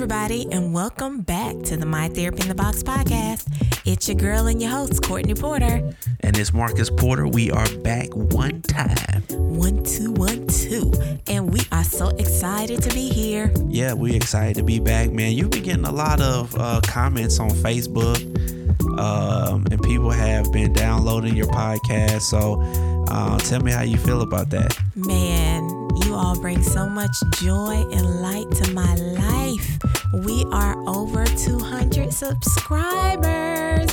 everybody, and welcome back to the My Therapy in the Box podcast. It's your girl and your host, Courtney Porter. And it's Marcus Porter. We are back one time. One, two, one, two. And we are so excited to be here. Yeah, we excited to be back, man. You've been getting a lot of uh, comments on Facebook, um, and people have been downloading your podcast. So uh, tell me how you feel about that. Man, you all bring so much joy and light to my life. We are over 200 subscribers.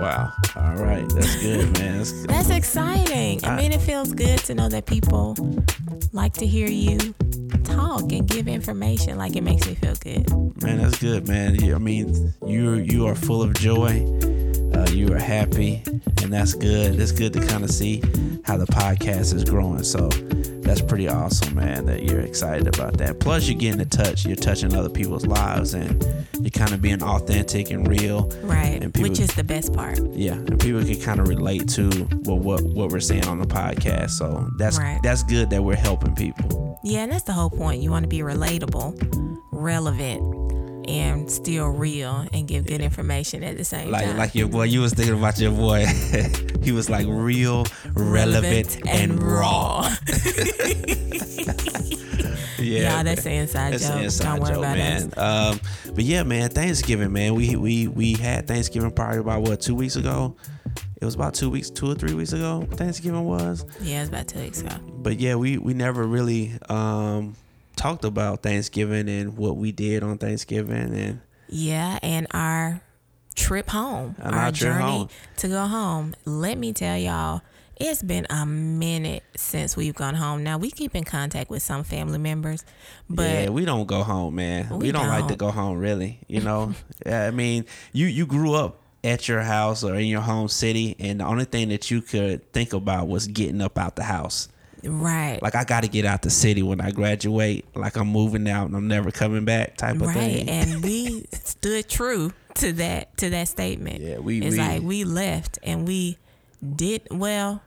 Wow. All right. That's good, man. That's, That's exciting. I mean, it feels good to know that people like to hear you talk and give information. Like it makes me feel good. man, that's good, man. I mean, you you are full of joy. Uh, you are happy, and that's good. It's good to kind of see how the podcast is growing. So that's pretty awesome, man. That you're excited about that. Plus, you're getting in touch. You're touching other people's lives, and you're kind of being authentic and real. Right. And people- Which is the best part. Yeah, and people can kind of relate to what what what we're saying on the podcast. So that's Right. that's good that we're helping people. Yeah, and that's the whole point. You want to be relatable, relevant, and still real and give good information at the same Like time. like your boy, you was thinking about your boy. he was like real, relevant, and, raw. Yeah, that's the inside That's joke. an inside Don't worry joke, about man. Um, but yeah, man, Thanksgiving, man. We we we had Thanksgiving probably about what two weeks ago. It was about two weeks, two or three weeks ago. Thanksgiving was. Yeah, it was about two weeks ago. But yeah, we we never really um talked about Thanksgiving and what we did on Thanksgiving and Yeah, and our trip home, our, our trip journey home. to go home. Let me tell y'all, it's been a minute since we've gone home. Now we keep in contact with some family members, but yeah, we don't go home, man. We, We don't, like to go home, really. You know, I mean, you you grew up at your house or in your home city, and the only thing that you could think about was getting up out the house. Right, Like I got to get out the city when I graduate. Like I'm moving out and I'm never coming back, type of right, thing. and we stood true to that to that statement. Yeah, we- it's we- like we left and we did well.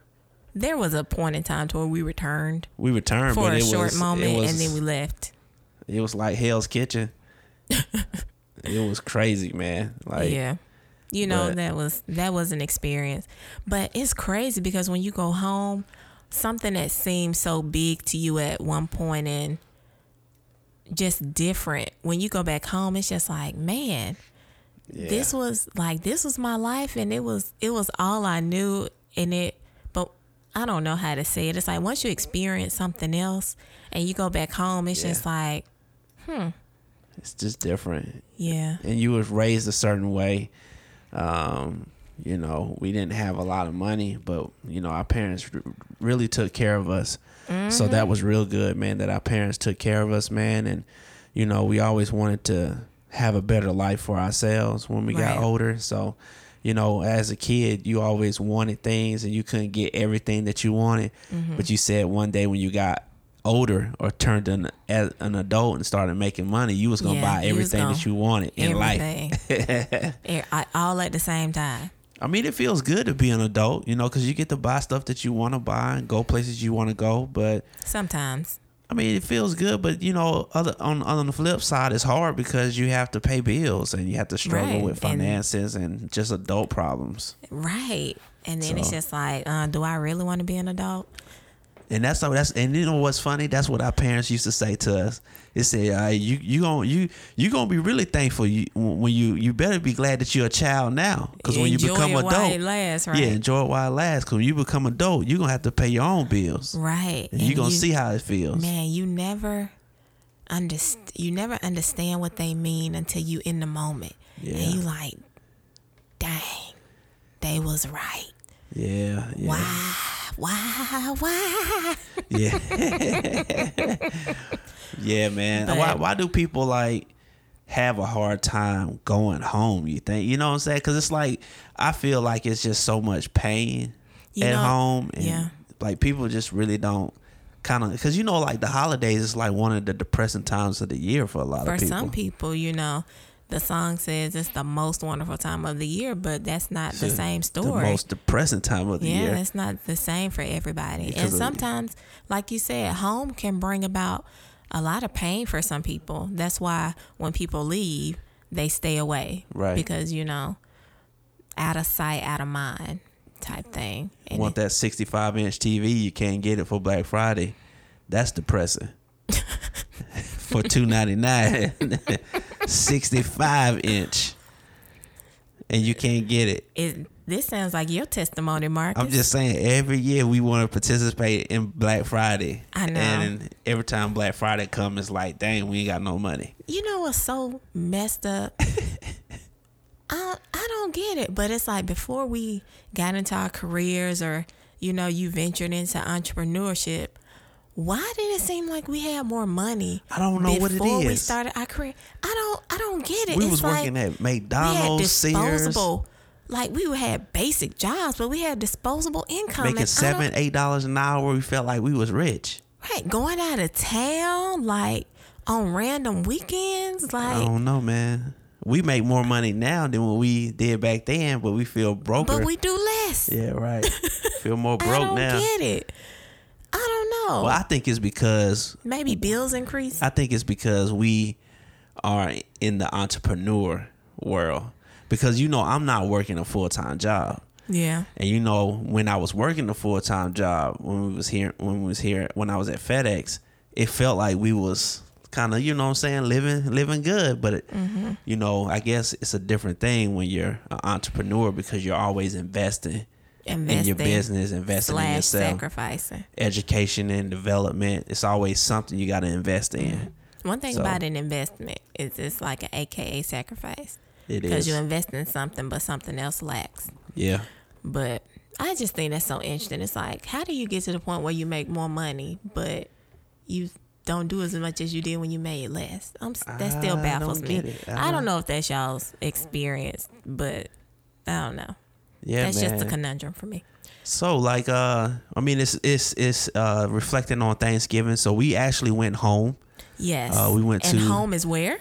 There was a point in time to where we returned we returned, for but a it short was, moment, was, and then we left. it was like Hell's Kitchen. it was crazy, man. Like yeah you know but- that was that was an experience but it's crazy because when you go home something that seems so big to you at one point and just different when you go back home it's just like man yeah. this was like this was my life and it was it was all i knew and it but i don't know how to say it it's like once you experience something else and you go back home it's Yeah. just like Hmm, it's just different. yeah and you was raised a certain way. Um, you know, we didn't have a lot of money, but you know, our parents r- really took care of us. So mm-hmm. that was real good, man. That our parents took care of us, man, and you know, we always wanted to have a better life for ourselves when we got older. So, you know, as a kid, you always wanted things, and you couldn't get everything that you wanted. Mm-hmm. But you said one day when you got older or turned an as an adult and started making money, you was gonna Yeah, buy everything that gonna- you wanted in life. everything I- all at the same time I mean, it feels good to be an adult, you know, because you get to buy stuff that you want to buy and go places you want to go. But Sometimes. I mean, it feels good. But you know, other on on the flip side, it's hard because you have to pay bills and you have to struggle Right, with finances and, just adult problems. Right. And then it's just like, uh, do I really want to be an adult? And that's so that's and you know what's funny? That's what our parents used to say to us. They say, uh, "You you gonna you you gonna be really thankful you, when you you better be glad that you're a child now because when you become it while adult, it lasts, right? yeah, enjoy it while it lasts. Because when you become adult, you're gonna have to pay your own bills. Right. And you're gonna see how it feels. Man, you never underst- you never understand what they mean until you in the moment. Yeah. And you like, dang, they was right. Yeah, yeah, Why? Why? Why? yeah, yeah, man. But- why why do people like have a hard time going home? You think you know what I'm saying? Because it's like I feel like it's just so much pain at know- home, and yeah. like people just really don't kind of because you know like the holidays is like one of the depressing times of the year for a lot For of people. For some people, you know, the song says it's the most wonderful time of the year, but that's not the same the story. most depressing time of the yeah, year. Yeah, it's not the same for everybody. Because and sometimes, like you said, home can bring about a lot of pain for some people. That's why when people leave, they stay away. Right. Because, you know, out of sight, out of mind type thing. And Want that 65 inch TV? You can't get it for Black Friday. That's depressing. for 299 65 inch and you can't get it it, this sounds like your testimony, Mark. i'm just saying every year we want to participate in black friday I know. and every time black friday comes it's like dang we ain't got no money You know what's so messed up? I I don't get it, but it's like before we got into our careers or you know you ventured into entrepreneurship, why did it seem like we had more money? I don't know what it before we started our career. I don't I don't get it. we it's was like working at McDonald's, we had mcdonald's sears disposable. Like we had basic jobs, but we had disposable income. I making seven eight dollars an hour we felt like we was rich right going out of town, like on random weekends, like. i don't know man we make more money now than what we did back then but we feel broke But we do less. yeah right feel more I broke don't now get it. I don't know. well i think it's because Maybe bills increase. I think it's because we are in the entrepreneur world. Because you know, I'm not working a full time job. yeah. And you know, when I was working a full time job, when we was here when we was here when I was at FedEx, it felt like we was kind of, you know what I'm saying, living living good. But it, Mm-hmm. you know, I guess it's a different thing when you're an entrepreneur because you're always investing in your business, investing in yourself. sacrificing. Education and development. It's always something you gotta invest in. One thing So- about an investment is it's like an AKA sacrifice It because you invest in something, but something else lacks. yeah. But I just think that's so interesting. It's like, how do you get to the point where you make more money, but you don't do as much as you did when you made less? I'm, that still baffles don't me. get it. I I- don't uh-huh. know if that's y'all's experience, but I don't know. Yeah, that's man. just a conundrum for me. So like uh I mean it's it's it's uh reflecting on Thanksgiving. So we actually went home. Yes. Uh, we went and to- home is where?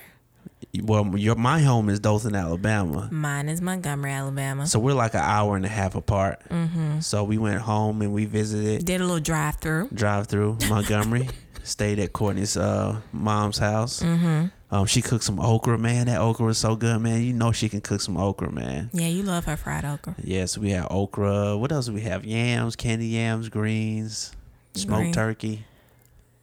Well, your my home is Dothan, Alabama. Mine is Montgomery, Alabama. So we're like an hour and a half apart. Mm-hmm. So we went home and we visited, Did a little drive through. drive through Montgomery, stayed at Courtney's uh, mom's house. Mm-hmm. Um, she cooked some okra, man. That okra was so good, man. You know she can cook some okra, man. Yeah, you love her fried okra. Yes, we had okra. What else do we have? Yams, candy yams, greens, smoked Green. turkey,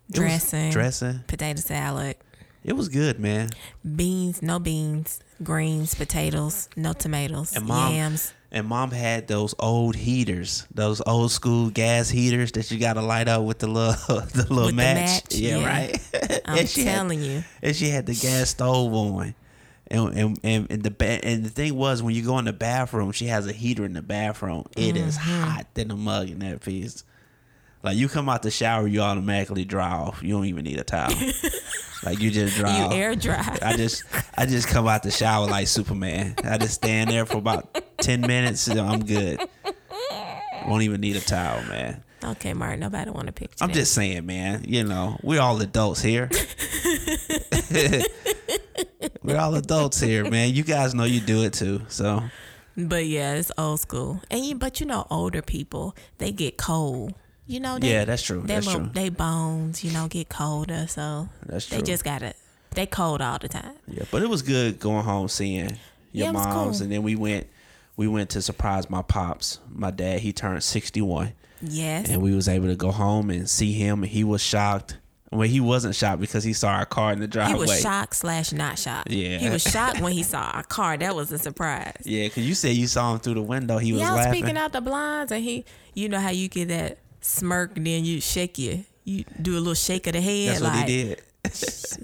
Dressing. dressing. Potato salad. It was good, man. Beans, no beans. Greens, potatoes, no tomatoes. And mom- yams. And mom had those old heaters, those old school gas heaters that you got to light up with the little the little With the match. match, Yeah, yeah. right. I'm and she had, telling you. and she had the gas stove on. And, and, and, and the ba- and the thing was when you go in the bathroom, she has a heater in the bathroom. It is Mm-hmm. hot than a mug in that piece. Like you come out the shower, you automatically dry off. You don't even need a towel. like you just dry You off. air dry. I just I just come out the shower like Superman. I just stand there for about ten minutes. and I'm good. Won't even need a towel, man. Okay, Martin, nobody want to picture I'm that. just saying, man. You know, we're all adults here. we're all adults here, man. You guys know you do it too. So But yeah, it's old school. And you but you know older people, they get cold. You know, they, yeah, that's true. they That's little- true. they bones, you know, get colder, so That's they just gotta they cold all the time. Yeah, but it was good going home seeing your Yeah, moms, cool. and then we went we went to surprise my pops. My dad, he turned sixty one. Yes. and we was able to go home and see him and he was shocked well he wasn't shocked because he saw our car in the driveway. he was shocked slash not shocked. Yeah. He was shocked when he saw our car. That was a surprise. yeah because you said you saw him through the window he was Yeah, I was laughing peeking out the blinds and he you know how you get that smirk and then you shake your you do a little shake of the head that's like what he did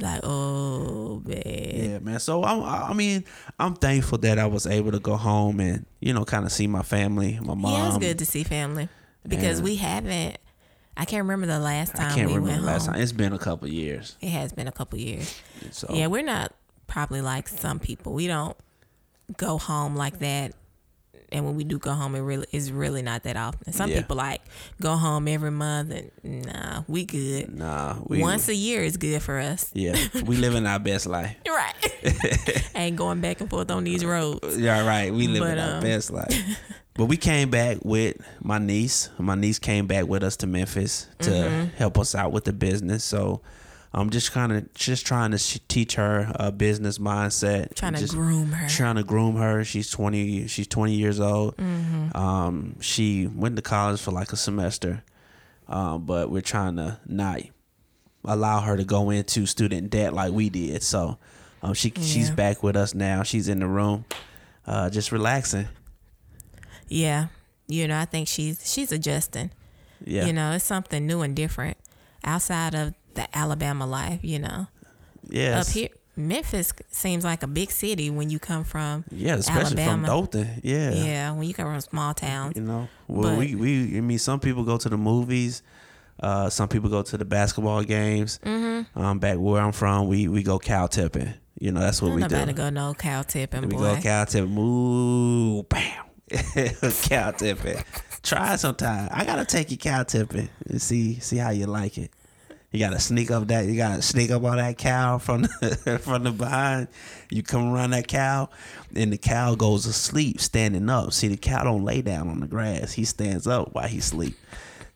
like oh man. yeah man so I'm, i mean i'm thankful that i was able to go home and you know kind of see my family my mom Yeah, it's good to see family because and- we haven't. I can't remember the last time i can't we remember went the last home. time it's been a couple years It has been a couple years. so Yeah, we're not probably like some people. We don't go home like that. And when we do go home, it really is really not that often. Some Yeah. people like go home every month, and nah, we good. nah we Once a year is good for us. yeah we living our best life Right. Ain't going back and forth on these roads. Yeah, right. We living But, our um, best life. but we came back with my niece. My niece came back with us to Memphis to Mm-hmm. help us out with the business. So I'm just kind of just trying to sh- teach her a business mindset. Trying to groom her. Trying to groom her. She's 20. She's 20 years old. Mm-hmm. Um, she went to college for like a semester, um, but we're trying to not allow her to go into student debt like we did. So, um, she she's back with us now. She's in the room, uh, just relaxing. Yeah. You know, I think she's she's adjusting. Yeah. You know, it's something new and different outside of the Alabama life, you know. Yes. Up here Memphis seems like a big city when you come from Yeah, especially Alabama. from Dothan. Yeah. Yeah, when you come from small towns. You know, well, But- we we I mean, some people go to the movies. Uh, some people go to the basketball games. Mm-hmm. Um, back where I'm from, we we go cow tipping. You know, that's what we we nobody do. go no cow tipping, we boy. go cow tipping. Moo, bam, cow tipping. Try it sometime. I gotta take you cow tipping and see see how you like it. You gotta sneak up that. You gotta sneak up on that cow from the, from the behind. You come around that cow, and the cow goes to sleep standing up. See, the cow don't lay down on the grass. He stands up while he sleep.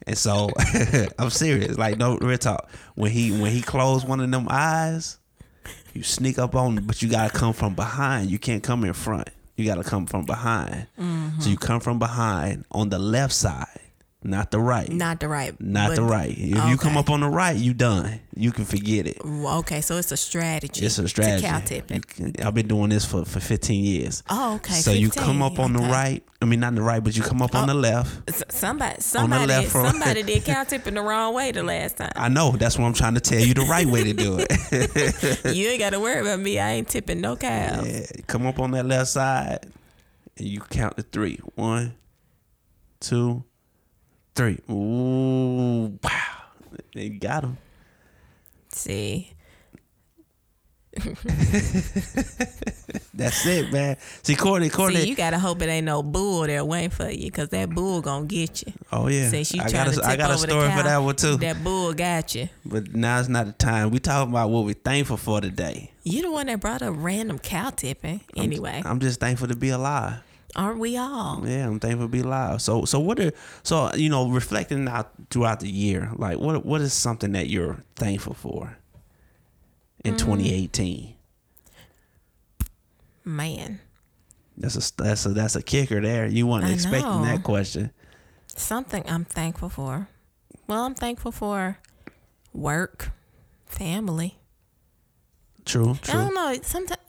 And so I'm serious. Like no real talk. When he when he closed one of them eyes, you sneak up on him, but you gotta come from behind. You can't come in front. You gotta come from behind. Mm-hmm. So you come from behind on the left side, not the right. Not the right. Not the right. If you come up on the right, you done. You can forget it. Okay, so it's a strategy. It's a strategy. Cow tipping. Can- I've been doing this for, for 15 years. Oh, okay. So you come up on the okay. Oh. right. I mean, not the right, but you come up on the oh, left. S- Somebody, somebody, left from- somebody did cow tipping the wrong way the last time. I know. That's what I'm trying to tell you the right way to do it. you ain't got to worry about me. I ain't tipping no cows. Yeah, come up on that left side, and you count to three. One, two, three. Ooh, wow! You got him. See, That's it, man. See, Courtney, Courtney. see, you gotta hope it ain't no bull there waiting for you, cause that bull gonna get you. oh yeah, Since you I trying got to a, tip I got a story for that one too. That bull got you. But now it's not the time. We talking about what we're thankful for today. You the one that brought up random cow tipping. Anyway, I'm just thankful to be alive. Aren't we all? Yeah, I'm thankful to be alive. So, so what are so you know reflecting out throughout the year? Like, what what is something that you're thankful for in Mm. 2018? Man, That's a that's a that's a kicker there. You weren't expecting that question. something I'm thankful for. Well, I'm thankful for work, family. True, I don't know. Sometimes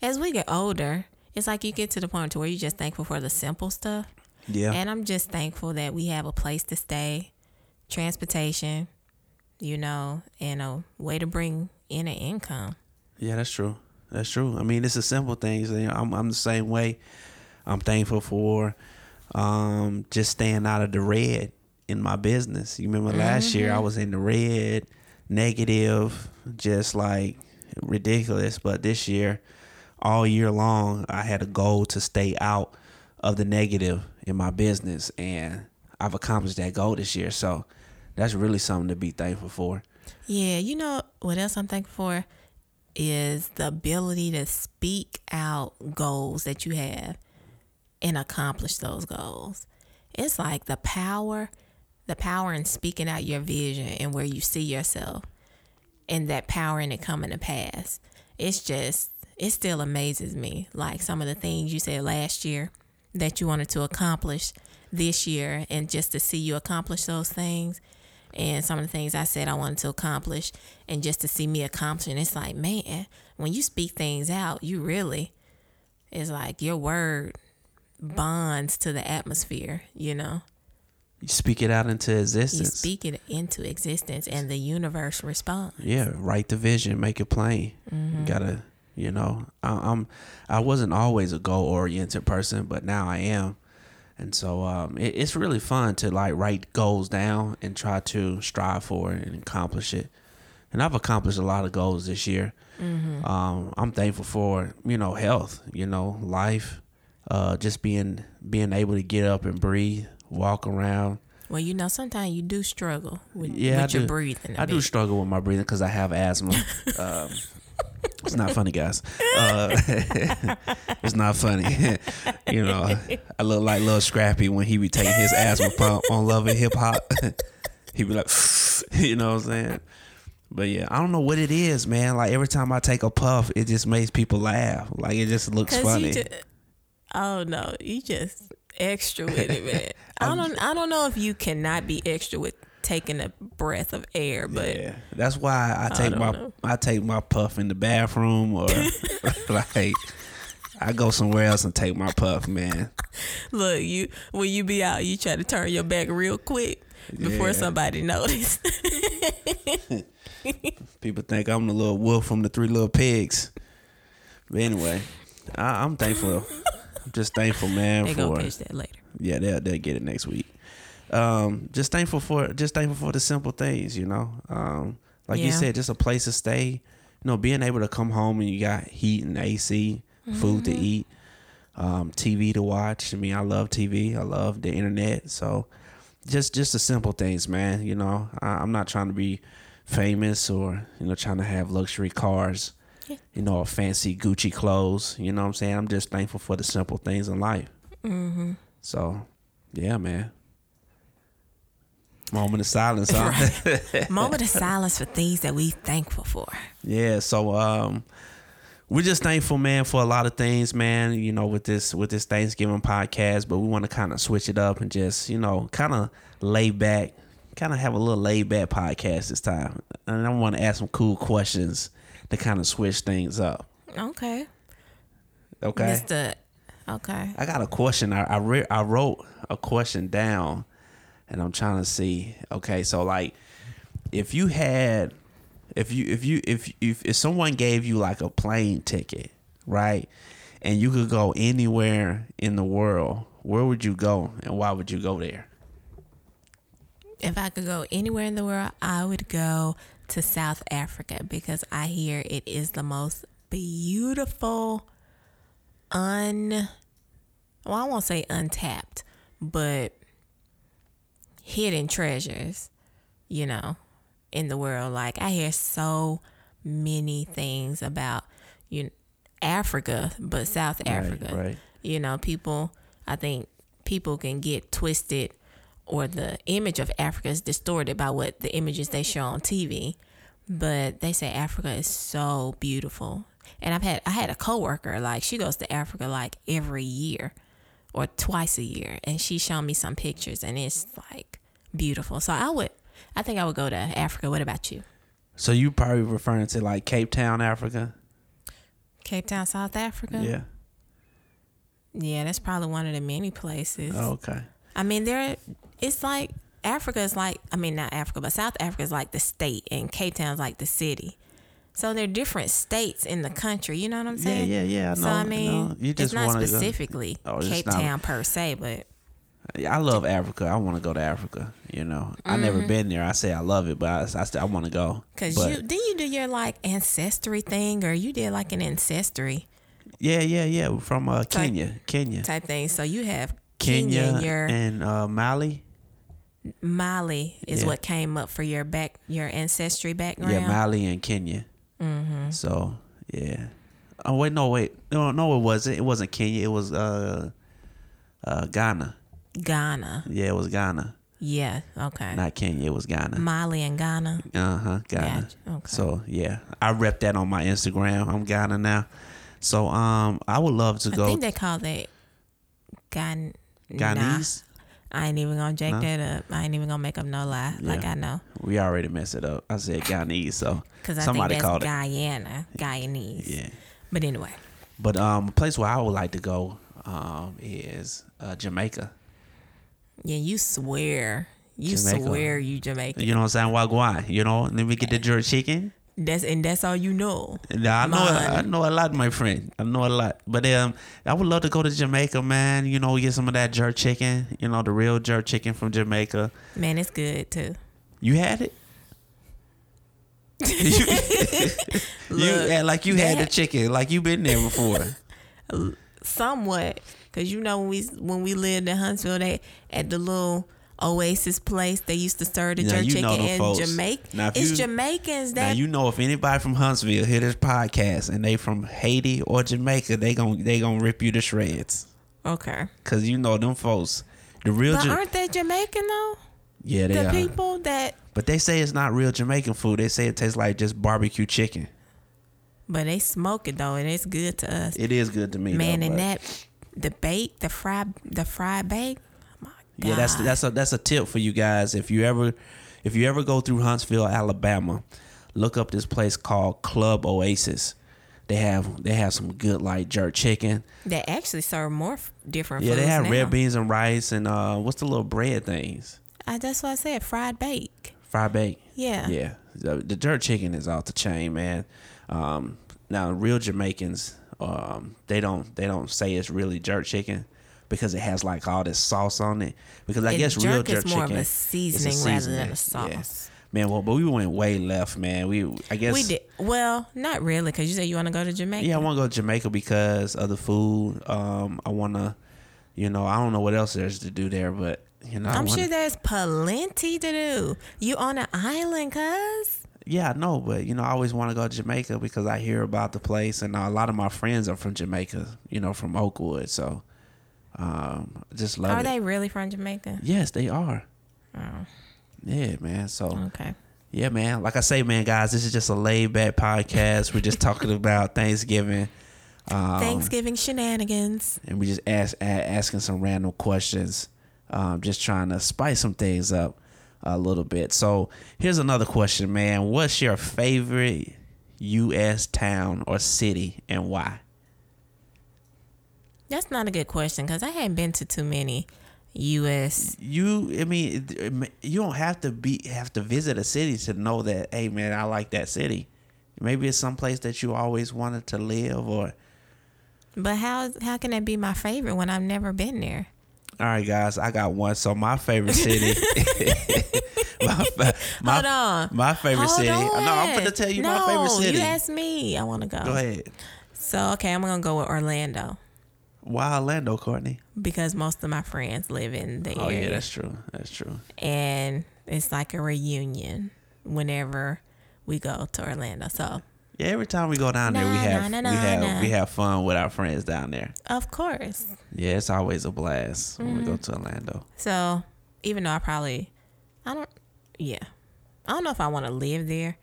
as we get older, it's like you get to the point to where you're just thankful for the simple stuff. Yeah, And I'm just thankful that we have a place to stay, transportation, you know, and a way to bring in an income. yeah, that's true. That's true. I mean, it's the simple things. I'm I'm the same way. I'm thankful for um, just staying out of the red in my business. You remember last year I was in the red, negative, just like ridiculous. But this year, all year long, I had a goal to stay out of the negative in my business, and I've accomplished that goal this year. So that's really something to be thankful for. Yeah, you know what else I'm thankful for is the ability to speak out goals that you have and accomplish those goals. It's like the power, the power in speaking out your vision and where you see yourself and that power in it coming to pass. It's just it still amazes me. Like some of the things you said last year that you wanted to accomplish this year and just to see you accomplish those things and some of the things I said I wanted to accomplish, and just to see me accomplishing, it's like, man, when you speak things out, you really, it's like your word bonds to the atmosphere, you know? You speak it out into existence. You speak it into existence, and the universe responds. yeah, write the vision, make it plain. Mm-hmm. You gotta, you know, I, I'm, I wasn't always a goal oriented person, but now I am, and so um, it, it's really fun to like write goals down and try to strive for it and accomplish it. And I've accomplished a lot of goals this year. Mm-hmm. Um, I'm thankful for you know health, you know, life, uh, just being being able to get up and breathe, walk around. Well, you know, sometimes you do struggle with, Yeah, with your do. breathing. I I do struggle with my breathing because I have asthma. um, it's not funny, guys. Uh, it's not funny. you know, I look like little Scrappy when he be taking his asthma pump on Love and Hip Hop. he be like, you know what I'm saying? But yeah, I don't know what it is, man. Like every time I take a puff, it just makes people laugh. Like it just looks funny. just, oh no, you just extra with it, man. I don't, I don't know if you cannot be extra with taking a breath of air, but yeah, that's why I take don't my know. I take my puff in the bathroom or like I go somewhere else and take my puff, man. look, you when you be out, you try to turn your back real quick before Yeah. somebody notice. People think I'm the little wolf from the Three Little Pigs. But anyway, I, I'm thankful. I'm just thankful, man, they for gonna catch that later. yeah, they'll they'll get it next week. Um, just thankful for just thankful for the simple things, you know. Um, like you said, just a place to stay. You know, being able to come home and you got heat and AC, food Mm-hmm. to eat, um, TV to watch. I mean, I love TV. I love the internet. So, just just the simple things, man. You know, I, I'm not trying to be famous or you know trying to have luxury cars. Yeah. You know, fancy Gucci clothes. You know what I'm saying? I'm just thankful for the simple things in life. Mm-hmm. So, yeah, man. Moment of silence, huh? Moment of silence for things that we thankful for. yeah. So, um, we're just thankful, man, for a lot of things, man. You know, with this with this Thanksgiving podcast, but we want to kind of switch it up and just, you know, kind of lay back, kind of have a little laid back podcast this time. And I want to ask some cool questions to kind of switch things up. Okay, Okay. Mister. Okay, I got a question. I I, re- I wrote a question down, and I'm trying to see. Okay, so like, if you had, if you if you if if if someone gave you like a plane ticket, right, and you could go anywhere in the world, where would you go, and why would you go there? if I could go anywhere in the world, I would go to South Africa because I hear it is the most beautiful, un. Well, I won't say untapped, but hidden treasures, you know, in the world. Like I hear so many things about you know, Africa, but South Africa. right. You know, people I think people can get twisted or the image of Africa is distorted by what the images they show on TV. But they say Africa is so beautiful. And I've had I had a coworker like she goes to Africa like every year or twice a year and she showed me some pictures and it's like beautiful. So I would I think I would go to Africa. What about you? So you probably referring to like Cape Town, Africa? Cape Town, South Africa? Yeah. Yeah, that's probably one of the many places. Oh, okay. I mean, there. It's like Africa is like. I mean, not Africa, but South Africa is like the state, and Cape Town is like the city. So they're different states in the country. You know what I'm saying? yeah, yeah. I know. so I I mean, know. You it's just not wanna go- specifically Oh, Cape not- Town per se, but Yeah, I love Africa. I want to go to Africa. You know, I never been there. I say I love it, but I, I, still- I want to go. because But- you didn't you do your like ancestry thing, or you did like an ancestry Yeah, yeah, yeah. From uh, Kenya, Kenya, type thing. So you have Kenya, Kenya, your and uh, Mali. Mali is Yeah. what came up for your back your ancestry background. Yeah, Mali and Kenya. Mm-hmm. So yeah. Oh wait, no, wait, no, no, it wasn't. It wasn't Kenya. It was uh, uh, Ghana. Ghana. Yeah, it was Ghana, Yeah. Okay. not Kenya. It was Ghana. Mali and Ghana. Uh huh, Ghana. Gotcha. Okay. So yeah, I rep that on my Instagram. I'm Ghana now. So um, I would love to I go I think they call that Ghan. Ghanese. I ain't even gonna jack No? that up. I ain't even gonna make up no lie. Like I know, We already messed it up. I said Ghanese, so because I somebody think called that's it. Guyana, Guyanese. Yeah. But anyway, But um, a place where I would like to go um is uh, Jamaica. Yeah, you swear, you Jamaica. swear you Jamaican. You know what I'm saying? Wagwan. You know, let me get the jerk chicken. That's and that's all you know. Nah, I know. I know a lot, my friend. I know a lot. But um, I would love to go to Jamaica, man. You know, get some of that jerk chicken. You know, the real jerk chicken from Jamaica. Man, it's good too. You had it. you, you Look, yeah, like you had the chicken, like you been there before. somewhat because you know when we when we lived in Huntsville, they at the little Oasis place they used to serve the Now, jerk chicken in folks. Jamaica. Now, It's you- Jamaicans Now you know if anybody from Huntsville hear this podcast and they from Haiti or Jamaica, they gon' they gonna rip you to shreds. okay. Cause you know them folks, the real But Ja- aren't they Jamaican though? Yeah, they the are. people that, But they say it's not real Jamaican food. They say it tastes like just barbecue chicken. but they smoke it though, and it's good to us. It is good to me. Man, though, and but- that the bake, the fried, the fried bake. Oh. Yeah, that's that's a that's a tip for you guys. If you ever if you ever go through Huntsville, Alabama, look up this place called Club Oasis. They have they have some good like jerk chicken. They actually serve more f- different. Yeah, they have now. red beans and rice and uh what's the little bread things? I, that's what I said. Fried bake. Fried bake. Yeah. Yeah, the, the jerk chicken is off the chain, man. Um, now real Jamaicans, um, they don't they don't say it's really jerk chicken because it has like all this sauce on it. Because I guess real jerk is jerk more of chicken a is seasoning rather than a seasoning. Yeah. sauce. Man, well, but we went way left, man. We I guess We did well, not really, because you said you want to go to Jamaica. Yeah, I want to go to Jamaica because of the food. Um, I want to, you know, I don't know what else there's to do there, but you know, I'm wanna, sure there's plenty to do. You on an island, cuz? Yeah, I know, but you know, I always want to go to Jamaica because I hear about the place, and a lot of my friends are from Jamaica. You know, from Oakwood, so um, just love Are it. they really from Jamaica? Yes, they are. Oh, Yeah, man. So okay. yeah, man. Like I say, man, guys, this is just a laid back podcast. We're just talking about Thanksgiving. Um, Thanksgiving shenanigans. and we just ask asking some random questions, um, just trying to spice some things up a little bit. So here's another question, man. What's your favorite U.S. town or city, and why? That's not a good question because I haven't been to too many U.S. You, I mean, it- it ma- you don't have to be have to visit a city to know that. Hey, man, I like that city. Maybe it's someplace that you always wanted to live, or But how how can that be my favorite when I've never been there? All right, guys, I got one. So my favorite city. my, my, Hold on. My favorite Hold city. on. No, I'm gonna tell you my favorite No, city. You asked me. I want to go. Go ahead. So okay, I'm gonna go with Orlando Why Orlando, Courtney? because most of my friends live in the Oh area. yeah, that's true. That's true. and it's like a reunion whenever we go to Orlando. So Yeah, every time we go down there, we have nah, nah, we nah, have nah. we have fun with our friends down there. of course. Yeah, it's always a blast when we go Mm-hmm. to Orlando. So even though I probably, I don't, yeah, I don't know if I want to live there.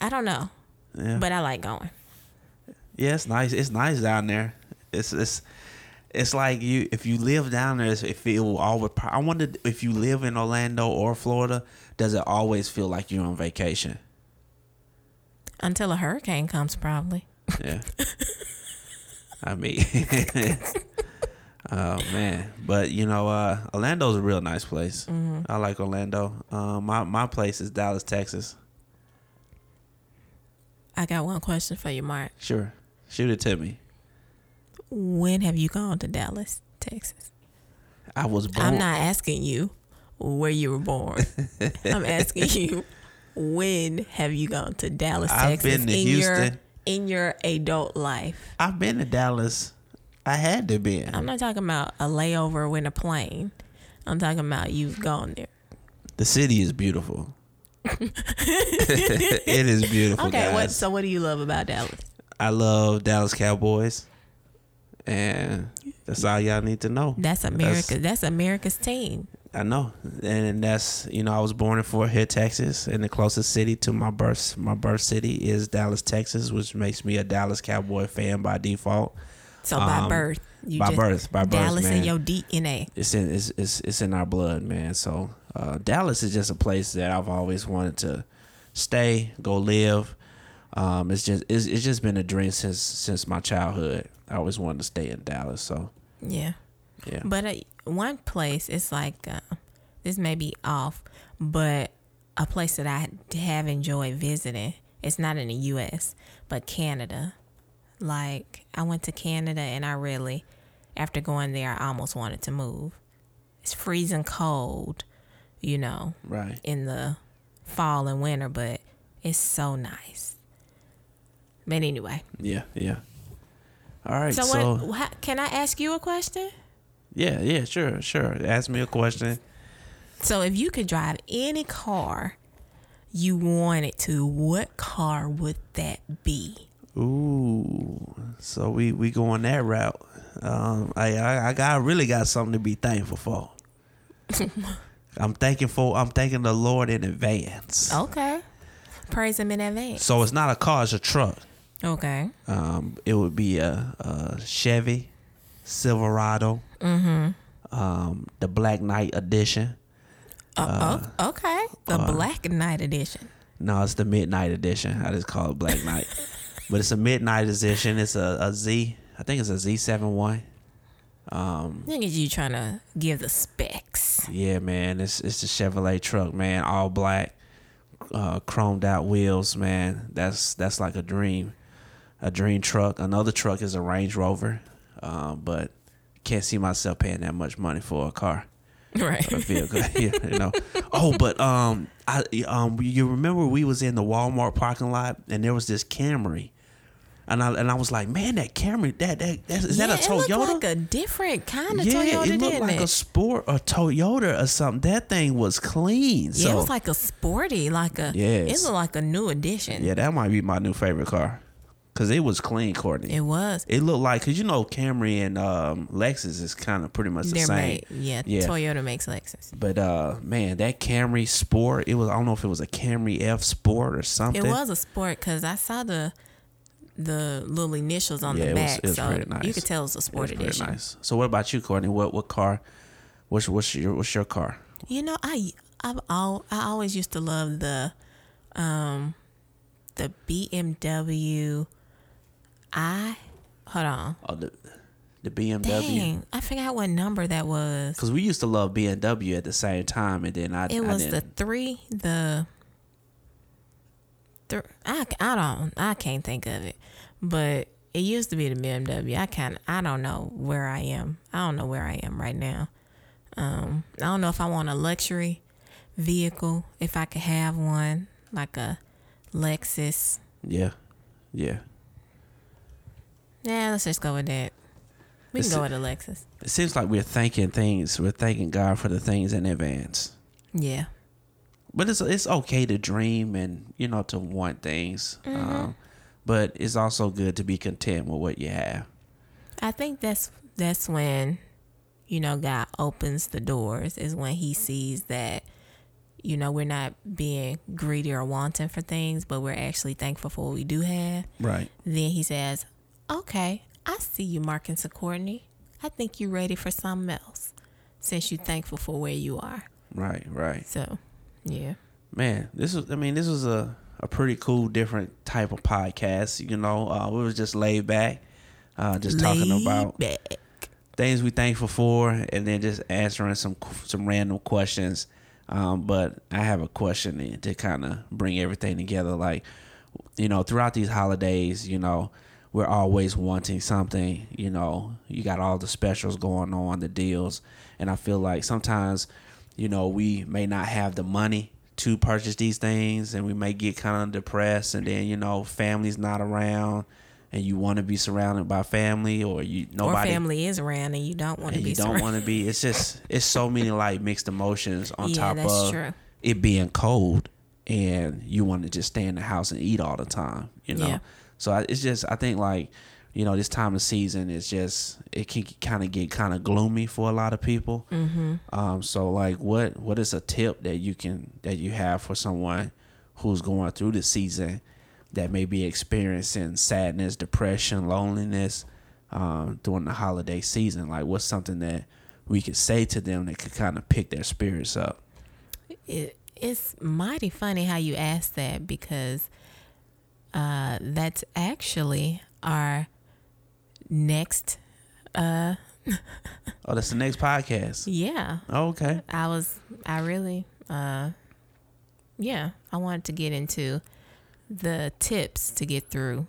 I don't know, Yeah, but I like going. yeah, it's nice. It's nice down there. It's it's it's like you if you live down there, it feel always. I wonder if you live in Orlando or Florida, does it always feel like you're on vacation? Until a hurricane comes, probably. Yeah. I mean, oh man, but you know, uh, Orlando's a real nice place. Mm-hmm. I like Orlando. Um, my my place is Dallas, Texas. I got one question for you, Mark. Sure, shoot it to me. When have you gone to Dallas, Texas? I was born. I'm not asking you where you were born. I'm asking you when have you gone to Dallas, I've Texas been to in your in your adult life? I've been to Dallas. I had to be. I'm not talking about a layover in a plane. I'm talking about you've gone there. The city is beautiful. it is beautiful, Okay, guys. what so what do you love about Dallas? I love Dallas Cowboys, and that's all y'all need to know. That's America. That's, America's team. I know, and that's you know I was born in Fort Hood, Texas, and the closest city to my birth my birth city is Dallas, Texas, which makes me a Dallas Cowboy fan by default. So by Um, birth, you by birth, by birth, Dallas in your DNA. It's in it's, it's it's in our blood, man. So uh, Dallas is just a place that I've always wanted to stay, go live. Um, it's just it's, it's just been a dream since since my childhood. I always wanted to stay in Dallas. So Yeah. Yeah, But uh, one place, it's like uh, this may be off, but a place that I have enjoyed visiting. It's not in the U.S., but Canada. Like I went to Canada, and I really, after going there, I almost wanted to move. It's freezing cold, you know, right. in the fall and winter, but it's so nice. But anyway, Yeah, yeah. All right. so, So, what? How, can I ask you a question? Yeah, yeah, sure, sure. Ask me a question. So if you could drive any car you wanted to, what car would that be? Ooh, so we we going that route. Um, I I, I got I really got something to be thankful for. I'm thanking for I'm thanking the Lord in advance. Okay. Praise him in advance. So it's not a car, it's a truck. Okay. Um, it would be a, a Chevy Silverado, Mm-hmm. um, the Black Knight edition. Uh, o- okay. The Black Knight edition. No, it's the Midnight edition. I just call it Black Knight, but it's a Midnight edition. It's a, a Z. I think it's a Z seven one. Um, Look at you trying to give the specs. yeah, man, it's it's a Chevrolet truck, man, all black, uh, chromed out wheels, man. That's that's like a dream, a dream truck. Another truck is a Range Rover, um, but can't see myself paying that much money for a car. Right. a vehicle. yeah, you know. Oh, but um, I um, you remember we was in the Walmart parking lot and there was this Camry, and I and I was like, man, that Camry, that that that's, is that a It Toyota? looked like a different kind of yeah, Toyota, it looked like it? a sport a Toyota or something. That thing was clean. yeah, so it was like a sporty, like a. Yes. It looked like a new edition. yeah, that might be my new favorite car, cause it was clean, Courtney. It was. It looked like, cause you know Camry and um, Lexus is kind of pretty much the They're same. made. Yeah, Yeah. Toyota makes Lexus. But uh, man, that Camry Sport, it was I don't know if it was a Camry F Sport or something. It was a sport because I saw the the little initials on Yeah, the it back, it was so nice. you could tell it's a It sport was edition. nice. So what about you, Courtney? What what car? What's what's your what's your car? You know, I I've all I always used to love the um the BMW I hold on. Oh, the the BMW. Dang, I forgot what number that was. Because we used to love BMW at the same time, and then I It I was the didn't. three, the th- I, I don't I can't think of it. But it used to be the BMW. I kind I don't know where I am. I don't know where I am right now. Um, I don't know if I want a luxury vehicle, if I could have one like a Lexus. yeah, yeah. Yeah, let's just go with that. We can It's go with a Lexus. It seems like we're thanking things. We're thanking God for the things in advance. Yeah. But it's it's okay to dream and you know to want things. Mm-hmm. Um, but it's also good to be content with what you have. I think that's that's when you know God opens the doors is when he sees that you know we're not being greedy or wanting for things but we're actually thankful for what we do have Right. then he says okay I see you Marcus and Courtney I think you're ready for something else since you're thankful for where you are Right. Right. so yeah Man, this was I mean, this was a, a pretty cool different type of podcast. You know, uh, we was just laid back, uh, just talking about back. things we thankful for, and then just answering some some random questions. Um, but I have a question to kind of bring everything together. Like, you know, throughout these holidays, you know, we're always wanting something. You know, you got all the specials going on, the deals, and I feel like sometimes, you know, we may not have the money to purchase these things, and we may get kind of depressed, and then you know, family's not around. And you want to be surrounded by family, or you or nobody family is around and you don't want to be you don't want to be. It's just it's so many like mixed emotions on Yeah, top of true. it being cold, and you want to just stay in the house and eat all the time. You know, Yeah. So I, it's just I think like you know this time of season is just it can kind of get kind of gloomy for a lot of people. Mm-hmm. Um, so like what what is a tip that you can that you have for someone who's going through the season that may be experiencing sadness, depression, loneliness um, during the holiday season? Like, what's something that we could say to them that could kind of pick their spirits up? it, it's mighty funny how you ask that because uh, that's actually our next. Uh, Oh, that's the next podcast. yeah, Oh, okay. I was. I really. Uh, yeah, I wanted to get into the tips to get through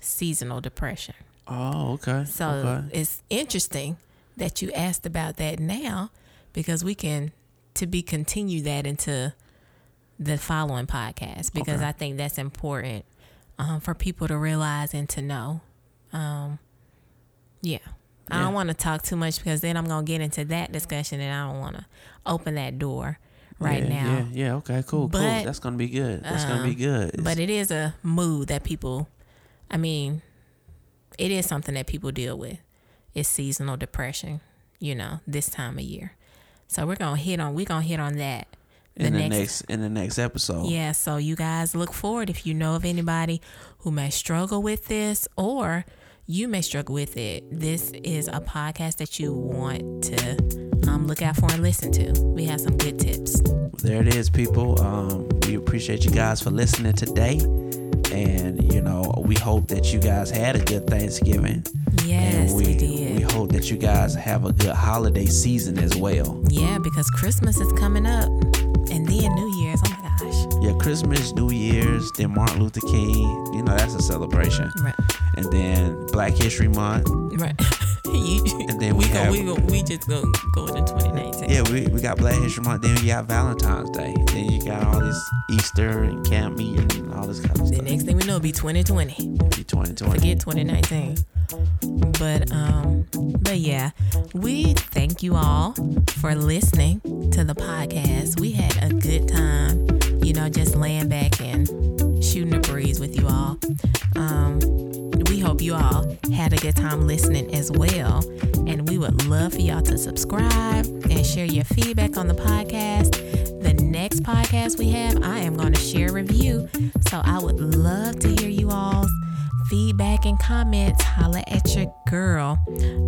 seasonal depression. Oh, okay. So okay. it's interesting that you asked about that now because we can to be continue that into the following podcast because Okay. I think that's important um, for people to realize and to know. Um, yeah. I don't want to talk too much because then I'm gonna get into that discussion and I don't want to open that door right yeah, now. Yeah, yeah. Okay, cool, cool. That's gonna be good. That's gonna be um, good. It's- But it is a mood that people, I mean, it is something that people deal with. It's seasonal depression, you know, this time of year. So we're gonna hit on we're gonna hit on that in the next, in the next episode. Yeah, so you guys look forward if you know of anybody who may struggle with this or you may struggle with it. This is a podcast that you want to um, look out for and listen to. We have some good tips. There it is, people. Um, we appreciate you guys for listening today. And, you know, we hope that you guys had a good Thanksgiving. Yes, and we, we did. We hope that you guys have a good holiday season as well. Yeah, because Christmas is coming up. And then New Year's. Oh my gosh. Yeah, Christmas, New Year's, then Martin Luther King. You know, that's a celebration. Right. And then Black History Month. Right. you, And then we we, go, have- we, go, we just go go into 2019. Yeah, we, we got Black History Month. Then we got Valentine's Day. Then you got all this Easter and camp meeting and all this kind of The stuff. The next thing we know, it'll be 2020. Be 2020. Forget 2019. But um, but yeah, we thank you all for listening to the podcast. We had a good time, you know, just laying back and shooting a breeze with you all. Um, we hope you all had a good time listening as well. And we would love for y'all to subscribe and share your feedback on the podcast. The next podcast we have, I am going to share a review. So I would love to hear you all's feedback and comments. Holla at your girl.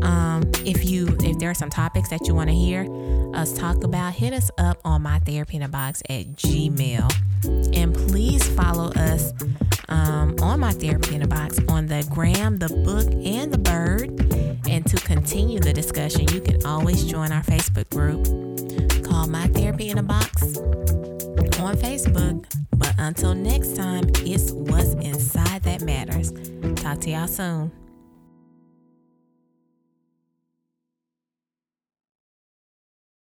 Um, if you if there are some topics that you want to hear us talk about, hit us up on my therapy in a box at Gmail. And please follow us um, on my therapy in a box on the gram, the book, and the bird. And to continue the discussion, you can always join our Facebook group called My Therapy in a Box on Facebook. But until next time, it's what's inside that matters. Talk to y'all soon.